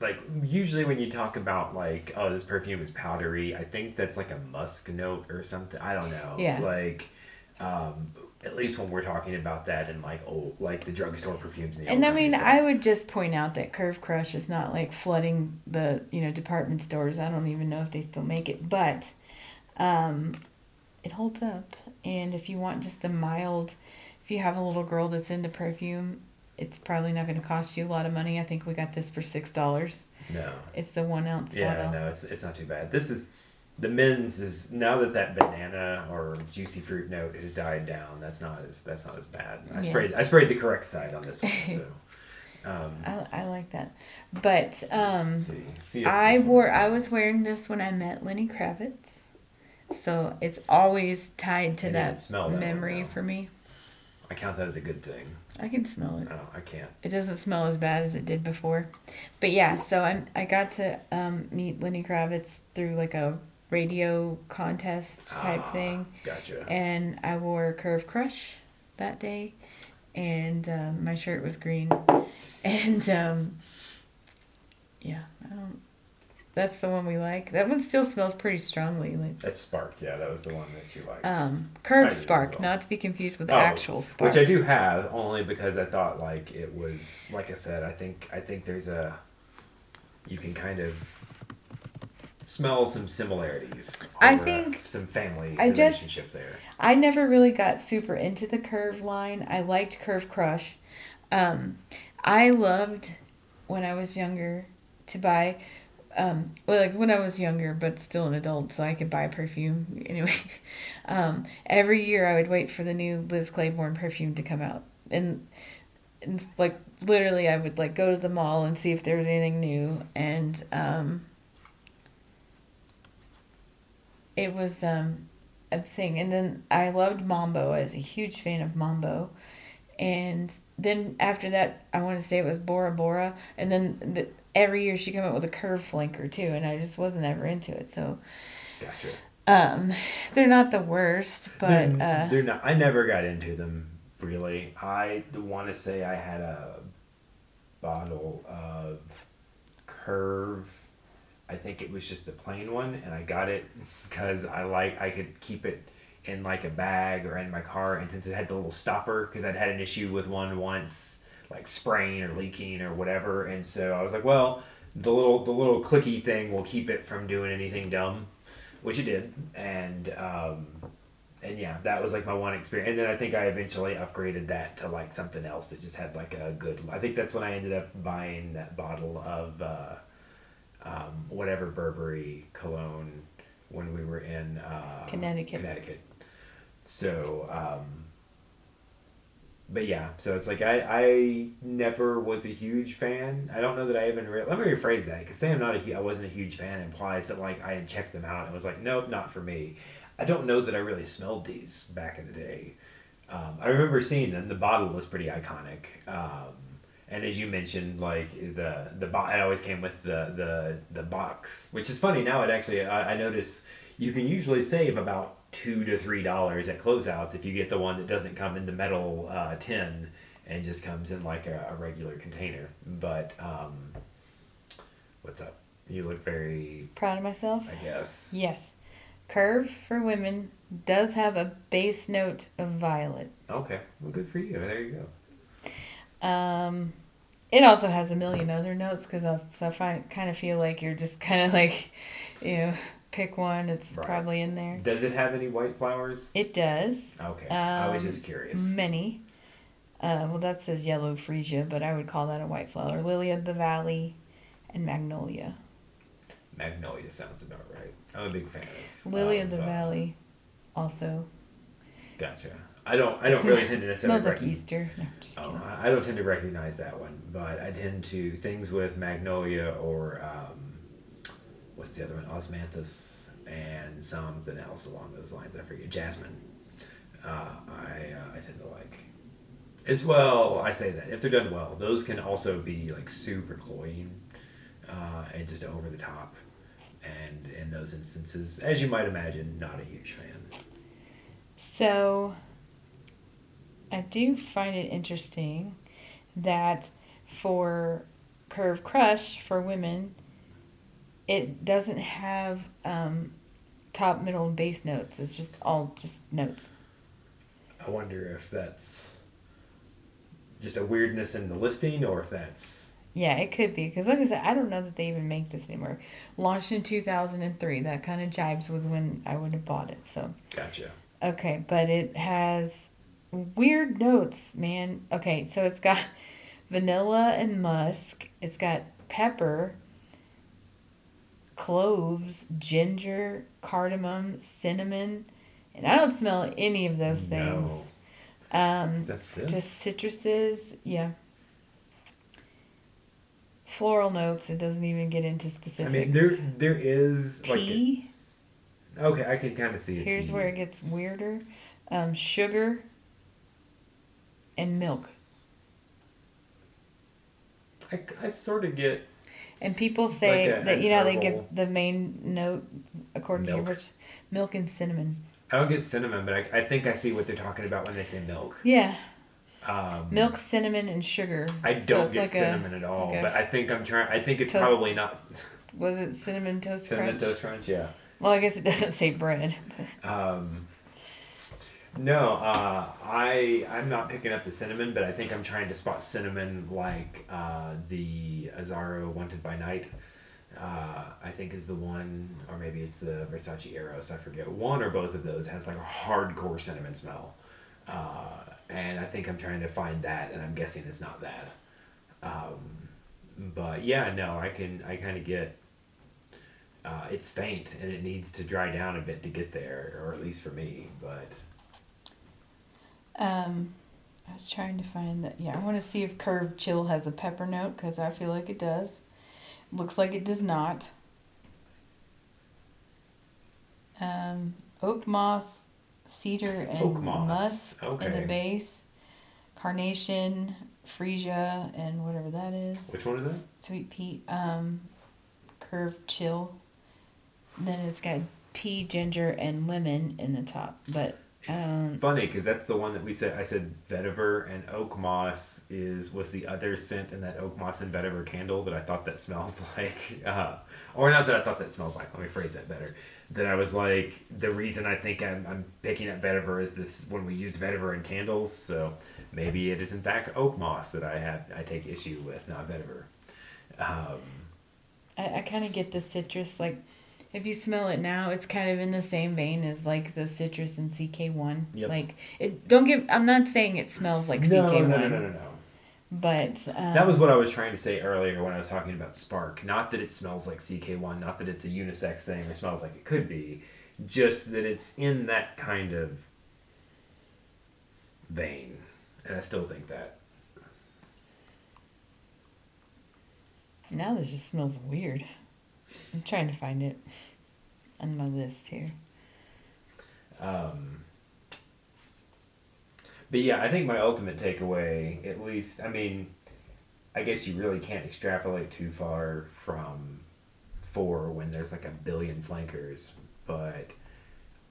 like usually when you talk about like oh this perfume is powdery, I think that's like a musk note or something. I don't know. Yeah. Like um at least when we're talking about that and like oh like the drugstore perfumes and the And I mean, I would just point out that Curve Crush is not like flooding the you know department stores. I don't even know if they still make it, but um, it holds up. And if you want just a mild, if you have a little girl that's into perfume, it's probably not going to cost you a lot of money. I think we got this for six dollars. no. It's the one ounce Yeah, bottle. no, it's, it's not too bad. This is the men's is now that that banana or juicy fruit note has died down. That's not as that's not as bad. I Yeah. sprayed I sprayed the correct side on this one. So, um, I, I like that, but um, see, see I wore I was wearing this when I met Lenny Kravitz, so it's always tied to that that one, memory no. for me. I count that as a good thing. I can smell it. No, I can't. It doesn't smell as bad as it did before, but yeah. So I I got to um, meet Lenny Kravitz through like a radio contest type Ah, thing, Gotcha. and I wore Curve Crush that day, and um, my shirt was green, and um, yeah, I don't. That's the one we like. That one still smells pretty strongly. Like That's Spark. Yeah, that was the one that you liked. um, Curve Spark, well. not to be confused with Oh, actual Spark. Which I do have only because I thought like it was like I said. I think I think there's a you can kind of smell some similarities. I think- some family I just- relationship there. I never really got super into the Curve line. I liked Curve Crush. Um, I loved when I was younger to buy, um, well, like when I was younger, but still an adult, so I could buy perfume anyway. Um, every year I would wait for the new Liz Claiborne perfume to come out, and and like literally I would like go to the mall and see if there was anything new, and um, it was um a thing. And then I loved Mambo. I was a huge fan of Mambo. And then after that, I want to say it was Bora Bora. And then the, every year she came out with a curve flanker too, and I just wasn't ever into it. So Gotcha. um, they're not the worst, but they're, uh, they're not. I never got into them really. I want to say I had a bottle of Curve. I think it was just the plain one, and I got it because I like I could keep it in like a bag or in my car, and since it had the little stopper, because I'd had an issue with one once, like spraying or leaking or whatever, and so I was like, well, the little the little clicky thing will keep it from doing anything dumb, which it did, and um, and yeah, that was like my one experience. And then I think I eventually upgraded that to like something else that just had like a good. I think that's when I ended up buying that bottle of uh, um, whatever Burberry cologne when we were in uh, Connecticut. Connecticut. So, um, but yeah, so it's like I, I never was a huge fan. I don't know that I even re- let me rephrase that because saying I'm not a I wasn't a huge fan implies that like I had checked them out and was like nope not for me. I don't know that I really smelled these back in the day. Um, I remember seeing them. The bottle was pretty iconic. Um, and as you mentioned, like the the bo- it always came with the the the box, which is funny now. It actually I, I notice you can usually save about two to three dollars at closeouts if you get the one that doesn't come in the metal uh, tin and just comes in like a, a regular container. But um, what's up? You look very, Proud of myself? I guess. Yes. Curve for women does have a base note of violet. Okay, well, good for you. There you go. Um, it also has a million other notes because I, so I find, kind of feel like you're just kind of like, you know, pick one. It's Right. probably in there. Does it have any white flowers? It does. Okay, I was Um, just curious. Many. Uh, well, that says yellow freesia, but I would call that a white flower. Lily of the valley, and magnolia. Magnolia sounds about right. I'm a big fan of Lily of the uh, valley, also. Gotcha. I don't. I don't really tend to necessarily. Smells like Easter. No, Oh. I I don't tend to recognize that one, but I tend to things with magnolia or um, what's the other one? Osmanthus and something else along those lines. I forget. Jasmine. Uh, I uh, I tend to like. As well, I say that if they're done well, those can also be like super cloying uh, and just over the top. And in those instances, as you might imagine, not a huge fan. So, I do find it interesting that for Curve Crush for women, it doesn't have um, top, middle, and base notes. It's just all just notes. I wonder if that's just a weirdness in the listing or if that's Yeah, it could be because, like I said, I don't know that they even make this anymore. Launched in two thousand and three. That kind of jibes with when I would have bought it. So. gotcha. Okay, but it has weird notes, man. Okay, so it's got vanilla and musk. It's got pepper, cloves, ginger, cardamom, cinnamon, and I don't smell any of those things. Um, That's this. just citruses, yeah. Floral notes. It doesn't even get into specifics. I mean, there there is like tea. a- okay, I can kind of see it. Here's where it gets weirder. Um, sugar and milk. I, I sort of get. And people say like a- that you know they herbal- give the main note according to Milk. your rich milk and cinnamon. I don't get cinnamon, but I, I think I see what they're talking about when they say milk. Yeah, Um, milk, cinnamon, and sugar. I don't it's get like a- cinnamon at all, like but I think I'm trying. I think it's Toast- probably not Was it cinnamon toast cinnamon crunch? toast crunch. Yeah. Well, I guess it doesn't say bread. Um, no, uh, I I'm not picking up the cinnamon, but I think I'm trying to spot cinnamon like uh, the Azzaro Wanted by Night. Uh, I think is the one, or maybe it's the Versace Eros. I forget. One or both of those has like a hardcore cinnamon smell, uh, and I think I'm trying to find that, and I'm guessing it's not that. Um, but yeah, no, I can I kind of get uh, it's faint and it needs to dry down a bit to get there, or at least for me. But Um, I was trying to find that. Yeah, I want to see if curved Chill has a pepper note because I feel like it does. Looks like it does not. Um, oak moss, cedar, and moss, musk in the base. Carnation, freesia, and whatever that is. which one is that? Sweet peat. Um, Curve Chill. Then it's got tea, ginger, and lemon in the top. But It's um, funny because that's the one that we said. I said vetiver and oak moss is was the other scent in that oak moss and vetiver candle that I thought that smelled like, uh, or not that I thought that smelled like. Let me phrase that better. That I was like the reason I think I'm, I'm picking up vetiver is this when we used vetiver in candles. So maybe it is in fact oak moss that I have I take issue with, not vetiver. Um, I, I kind of get the citrus like if you smell it now it's kind of in the same vein as like the citrus in CK1 Yep. like it don't give I'm not saying it smells like no, CK1 no, no, no, no, no. but um, That was what I was trying to say earlier when I was talking about Spark. Not that it smells like CK1, not that it's a unisex thing or smells like it could be, just that it's in that kind of vein. And I still think that. now this just smells weird. I'm trying to find it on my list here. Um, but yeah, I think my ultimate takeaway, at least, I mean, I guess you really can't extrapolate too far from four when there's like a billion flankers, but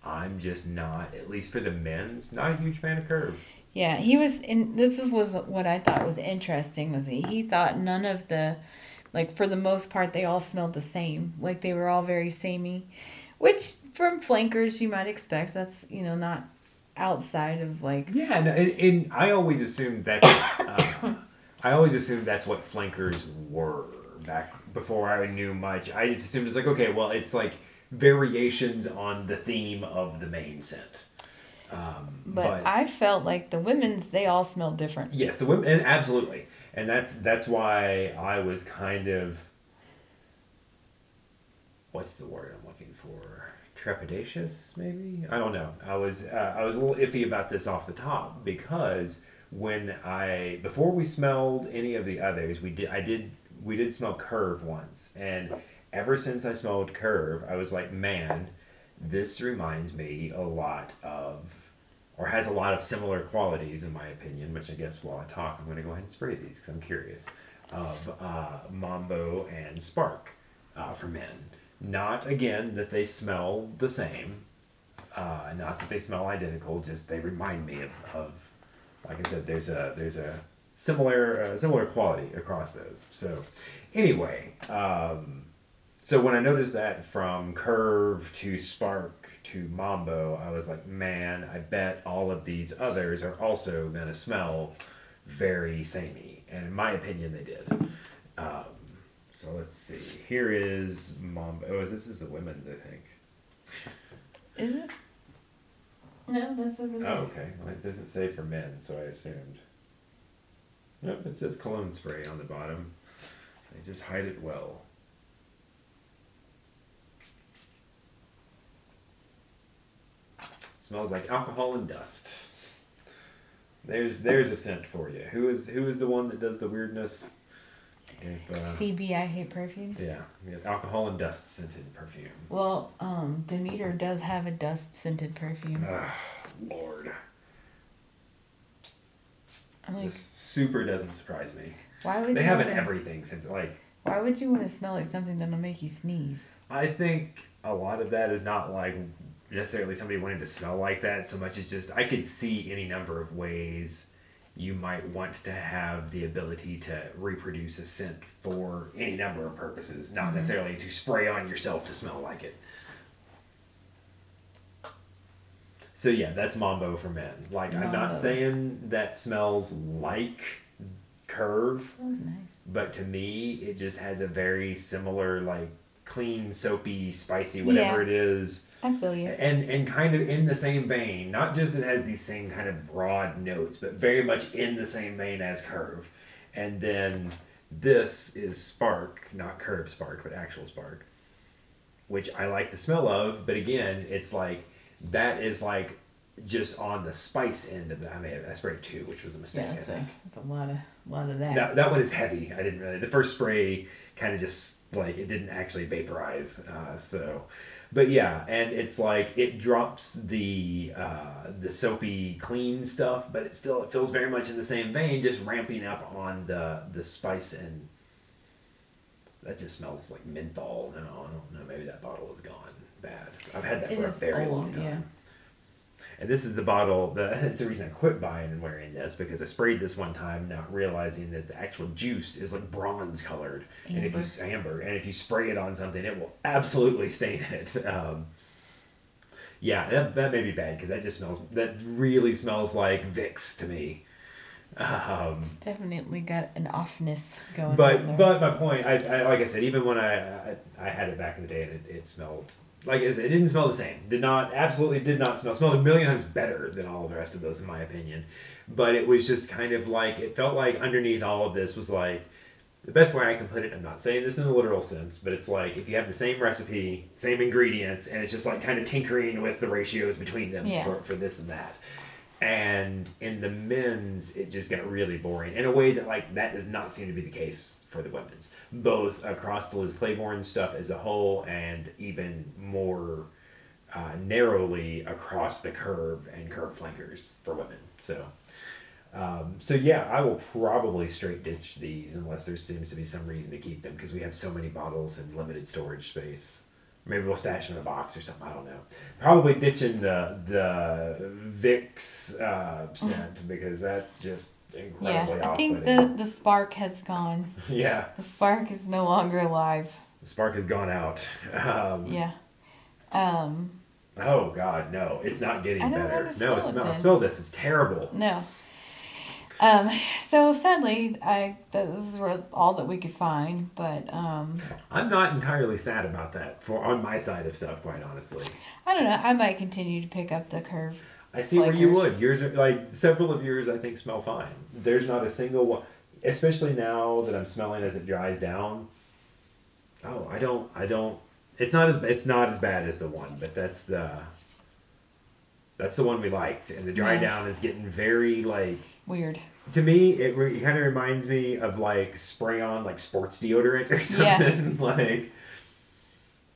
I'm just not, at least for the men's, not a huge fan of Curve. Yeah, he was in. This is was what I thought was interesting was he, he thought none of the, like for the most part they all smelled the same. Like they were all very samey, which from flankers you might expect. That's you know not outside of like Yeah, no, and, and I always assumed that. Uh, I always assumed that's what flankers were back before I knew much. I just assumed it's like okay, well, it's like variations on the theme of the main scent. Um, But, I felt like the women's they all smelled different. Yes, the women, and absolutely, and that's that's why I was kind of. What's the word I'm looking for? Trepidatious, maybe. I don't know. I was uh, I was a little iffy about this off the top because when I before we smelled any of the others, we did I did we did smell Curve once, and ever since I smelled Curve, I was like, man, this reminds me a lot of or has a lot of similar qualities, in my opinion, which I guess while I talk, I'm going to go ahead and spray these because I'm curious, of uh, Mambo and Spark uh, for men. Not, again, that they smell the same, uh, not that they smell identical, just they remind me of, of like I said, there's a, there's a similar, uh, similar quality across those. So, anyway, um, so when I noticed that from Curve to Spark to Mambo, I was like, man, I bet all of these others are also to smell very samey. And in my opinion, they did. Um, so let's see. Here is Mambo. Oh, this is the women's, I think. Is it? No, that's over Oh, okay. Well, it doesn't say for men, so I assumed. Nope, it says cologne spray on the bottom. They just hide it well. Smells like alcohol and dust. There's there's a scent for you. Who is who is the one that does the weirdness? If, uh, CB, I hate perfumes. yeah, alcohol and dust scented perfume. Well, um, Demeter does have a dust scented perfume. Ah, Lord, I'm like, this super doesn't surprise me. why would They have an everything scented. Like Why would you want to smell like something that'll make you sneeze? I think a lot of that is not like necessarily somebody wanting to smell like that so much as just I could see any number of ways you might want to have the ability to reproduce a scent for any number of purposes, not necessarily to spray on yourself to smell like it. So yeah, that's Mambo for men. Like I'm not saying that smells like Curve, nice. but to me it just has a very similar like clean soapy spicy whatever Yeah. it is I feel you. and and kind of in the same vein not just it has these same kind of broad notes but very much in the same vein as curve and then this is spark not curve spark but actual spark which i like the smell of but again it's like that is like just on the spice end of the i mean i sprayed two which was a mistake Yeah, I think. a, it's a lot of lot of that. That, that one is heavy. I didn't really. The first spray kind of just like it didn't actually vaporize. Uh, so, but yeah, and it's like it drops the uh, the soapy clean stuff, but it still it feels very much in the same vein, just ramping up on the the spice and that just smells like menthol. No, I don't know. Maybe that bottle is gone bad. I've had that It for a very old, long time. yeah. And this is the bottle. The, it's the reason I quit buying and wearing this because I sprayed this one time, not realizing that the actual juice is like bronze colored, and if you amber, and if you spray it on something, it will absolutely stain it. Um, yeah, that, that may be bad because that just smells. That really smells like Vicks to me. Um, It's definitely got an offness going on but but my point, I, I like I said, even when I, I I had it back in the day, and it, it smelled like it didn't smell the same. Did not absolutely did not smell. Smelled a million times better than all the rest of those, in my opinion. But it was just kind of like it felt like underneath all of this was like the best way I can put it. I'm not saying this in a literal sense, but it's like if you have the same recipe, same ingredients, and it's just like kind of tinkering with the ratios between them Yeah. for for this and that. And in the men's, it just got really boring in a way that like that does not seem to be the case for the women's, both across the Liz Claiborne stuff as a whole, and even more uh, narrowly across the curve and curve flankers for women. So, um, so yeah, I will probably straight ditch these unless there seems to be some reason to keep them because we have so many bottles and limited storage space. Maybe we'll stash in a box or something. I don't know. Probably ditching the the Vicks uh, scent because that's just Yeah, I think the the spark has gone. yeah The spark is no longer alive. the spark has gone out. Um, Yeah. Um. Oh God, no! It's not getting better. No, smell smell smell this. It's terrible. No. Um. So sadly, I this is all that we could find, but um, I'm not entirely sad about that for on my side of stuff, quite honestly. I don't know. I might continue to pick up the curve. I see where you would. Yours are like several of yours. I think smell fine. There's not a single one, especially now that I'm smelling as it dries down. Oh, I don't. I don't. It's not as it's not as bad as the one, but that's the. That's the one we liked, and the dry Yeah. down is getting very like Weird. To me. It, re- kind of reminds me of like spray on like sports deodorant or Yeah. something. like,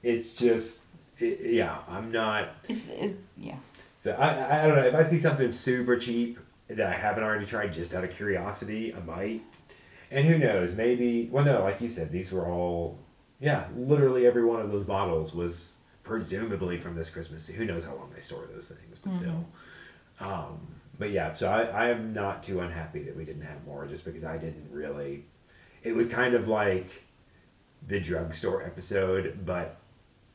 it's just it, yeah. I'm not. It's, it's yeah. So I, I don't know if I see something super cheap that I haven't already tried just out of curiosity, I might. And who knows? Maybe well, no, like you said, these were all yeah, literally every one of those bottles was presumably from this Christmas. Who knows how long they store those things, but still. Um, but yeah, so I, I am not too unhappy that we didn't have more, just because I didn't really. It was kind of like the drugstore episode, but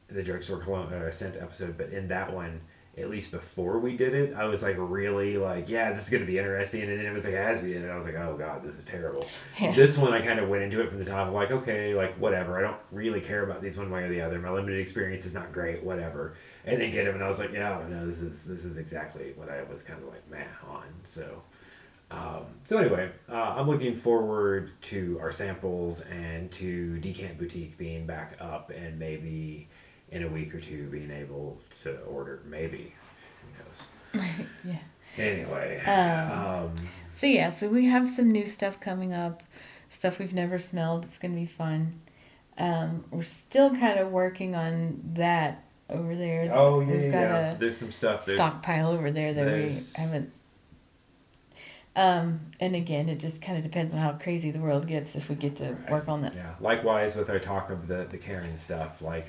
the drugstore cologne uh, scent episode. But in that one, at least before we did it, I was like really like, yeah, this is gonna be interesting. And then it was like as we did it, I was like, oh god, this is terrible. Yeah. This one, I kind of went into it from the top. I'm like, okay, like whatever. I don't really care about these one way or the other. My limited experience is not great, whatever. And then get them, and I was like, yeah, no, this is this is exactly what I was kind of like meh on. So. Um, so anyway, uh, I'm looking forward to our samples and to Decant Boutique being back up and maybe in a week or two being able to order. Maybe, who knows? yeah. Anyway, Um, um, So yeah, so we have some new stuff coming up, stuff we've never smelled. It's gonna be fun. Um, we're still kind of working on that over there. oh yeah, we've got yeah. a There's some stuff. There's stockpile over there that we haven't. Um, and again, it just kind of depends on how crazy the world gets if we get to Right. work on that. yeah. Likewise with our talk of the the Karen stuff, like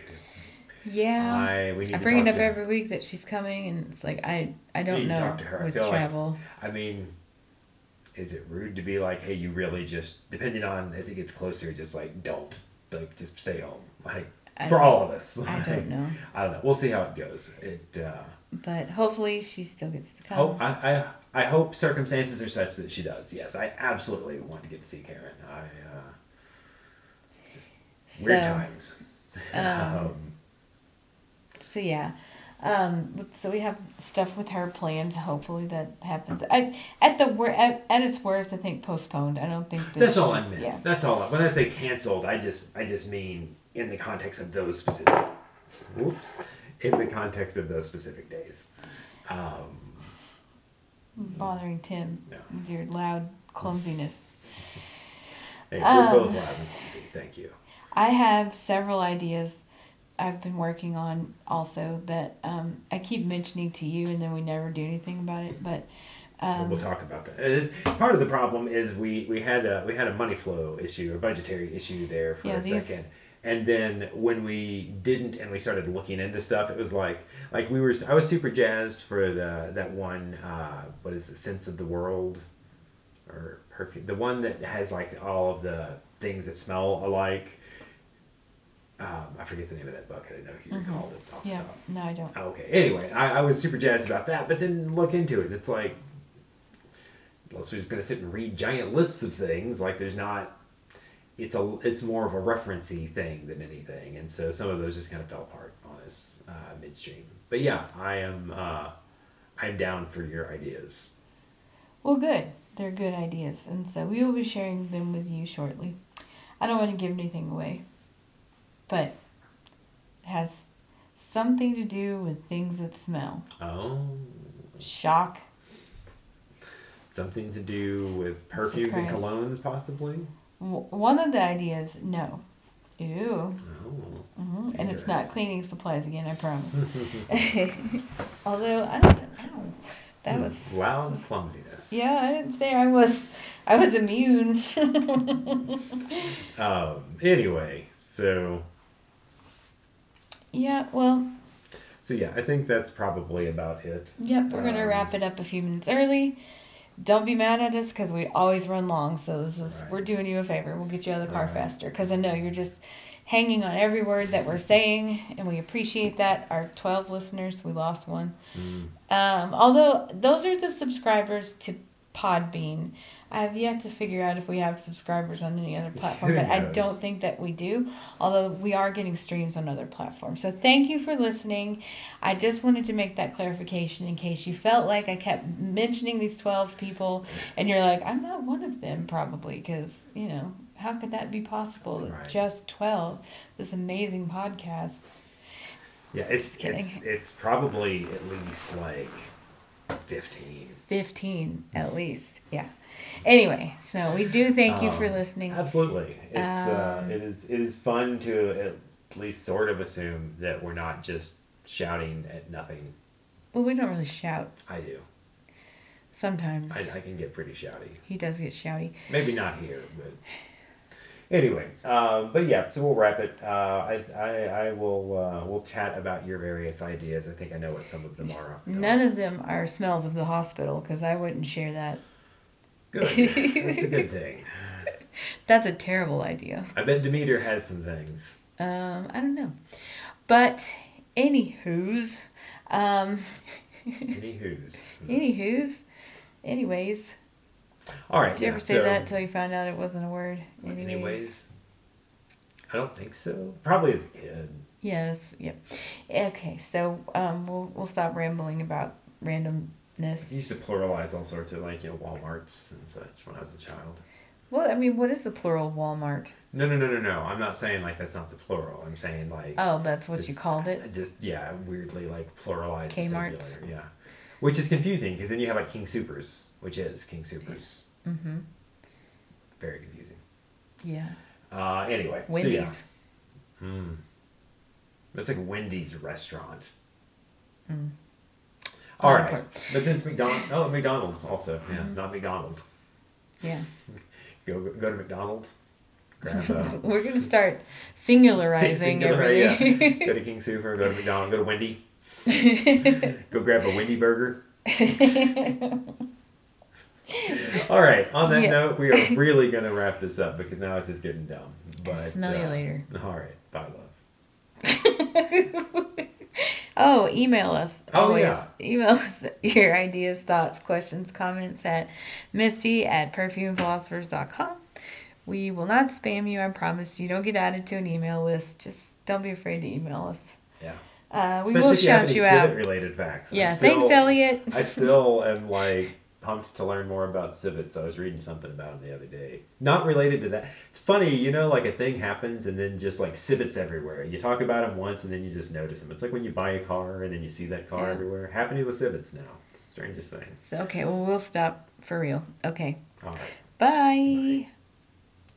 Yeah. I we need I bring it up to- every week that she's coming, and it's like I I don't know talk to her. I with like- travel. I mean, is it rude to be like, hey, you really just depending on as it gets closer, just like don't like just stay home, like I for all of us. I Like, don't know, I don't know. We'll see how it goes. It. Uh, but hopefully she still gets to come. oh, I, I I hope circumstances are such that she does. Yes, I absolutely want to get to see Karen. I uh, just weird times. um, um, So yeah, um, so we have stuff with her planned. Hopefully that happens. I, at the wor- at, at its worst, I think postponed. I don't think That's all I meant. Yeah. That's all. I, when I say canceled, I just I just mean in the context of those specific. Whoops. In the context of those specific days. Um, Bothering Tim No. your loud clumsiness. hey, we're Um, both loud and clumsy. Thank you. I have several ideas I've been working on also that um, I keep mentioning to you, and then we never do anything about it. But Well, um, we'll talk about that. And part of the problem is we, we had a we had a money flow issue, a budgetary issue there for Yeah, a these- second. And then when we didn't and we started looking into stuff, it was like like we were I was super jazzed for the that one uh, what is the sense of the world or perfume the one that has like all of the things that smell alike. Um, I forget the name of that book. I didn't know you Mhm. recalled it off the yeah, top. no, I don't. Okay. Anyway, I, I was super jazzed about that, but then look into it. It's like, unless we're just gonna sit and read giant lists of things, like there's not. It's a. It's more of a referencey thing than anything, and so some of those just kind of fell apart on us. uh, midstream. But yeah, I am. Uh, I'm down for your ideas. Well, good. They're good ideas, and so we will be sharing them with you shortly. I don't want to give anything away, but it has something to do with things that smell. Oh, Shock. something to do with perfumes and colognes, possibly. W- one of the ideas, no. Ew. Oh, hmm And it's not cleaning supplies again, I promise. Although I don't know. Ow. That was loud clumsiness. yeah. I didn't say I was. I was immune. Um. Anyway, so yeah. Well. so yeah, I think that's probably about it. Yep. We're gonna Um, wrap it up a few minutes early. Don't be mad at us because we always run long. So this is Right. we're doing you a favor. We'll get you out of the car Right. faster because I know you're just hanging on every word that we're saying, and we appreciate that. Our twelve listeners, we lost one. Mm. Um, although those are the subscribers to Podbean. I have yet to figure out if we have subscribers on any other platform, but I don't think that we do. Although we are getting streams on other platforms. So thank you for listening. I just wanted to make that clarification in case you felt like I kept mentioning these 12 people and you're like, I'm not one of them probably because, you know, how could that be possible? Right. Just 12. This amazing podcast. Yeah, it's it's it's probably at least like fifteen. 15 at least. Yeah. Anyway, so we do thank you for Um, listening. Absolutely, it's uh, Um, it is it is fun to at least sort of assume that we're not just shouting at nothing. Well, we don't really shout I do. sometimes. I, I can get pretty shouty. He does get shouty. Maybe not here, but anyway. Uh, but yeah, so we'll wrap it. Uh, I, I I will uh, we'll chat about your various ideas. I think I know what some of them are. off the top. None of them are smells of the hospital because I wouldn't share that. Good. That's a good thing. That's a terrible idea. I bet Demeter has some things. Um, I don't know. But, anywho's, um, Anywho's. anywho's, anyways, All right. did you yeah, ever say so- that until you found out it wasn't a word? Anyways. I don't think so. Probably as a kid. Yes. Yep. Okay. So um, we'll we'll stop rambling about randomness. I used to pluralize all sorts of like you know Walmarts and such when I was a child. Well, I mean, what is the plural Walmart? No, no, no, no, no. I'm not saying like that's not the plural. I'm saying like Oh, that's what you called it. Just yeah, weirdly like pluralized Kmart's. singular. Yeah, which is confusing because then you have like King Supers, which is King Supers. Mm-hmm. Very confusing. Yeah. Uh, anyway, so Wendy's. yeah. Hmm. That's like Wendy's restaurant. Mm. All right, important. but then it's McDonald's. Oh, McDonald's also. Yeah, Mhm. not McDonald. Yeah. Go go to McDonald. Grab a We're gonna start singularizing singular, everything. yeah. Go to King Super. Go to McDonald. Go to Wendy. go grab a Wendy burger. All right. On that Yeah. note, we are really going to wrap this up because now it's just getting dumb. But Smell you uh, later. All right. Bye, love. Oh, email us. Oh, Always. yeah. Email us your ideas, thoughts, questions, comments at misty at perfumephilosophers.com. We will not spam you, I promise. You don't get added to an email list. Just don't be afraid to email us. Yeah. Uh, we Especially will if you have shout any you out. civet-related facts. Yeah, still- thanks, Elliot. I still am like pumped to learn more about civets. I was reading something about them the other day. Not related to that. It's funny, you know, like a thing happens and then just like civets everywhere. You talk about them once and then you just notice them. It's like when you buy a car and then you see that car Yeah. everywhere. Happening with civets now. Strangest thing. Okay, well, we'll stop for real. Okay. All right. Bye.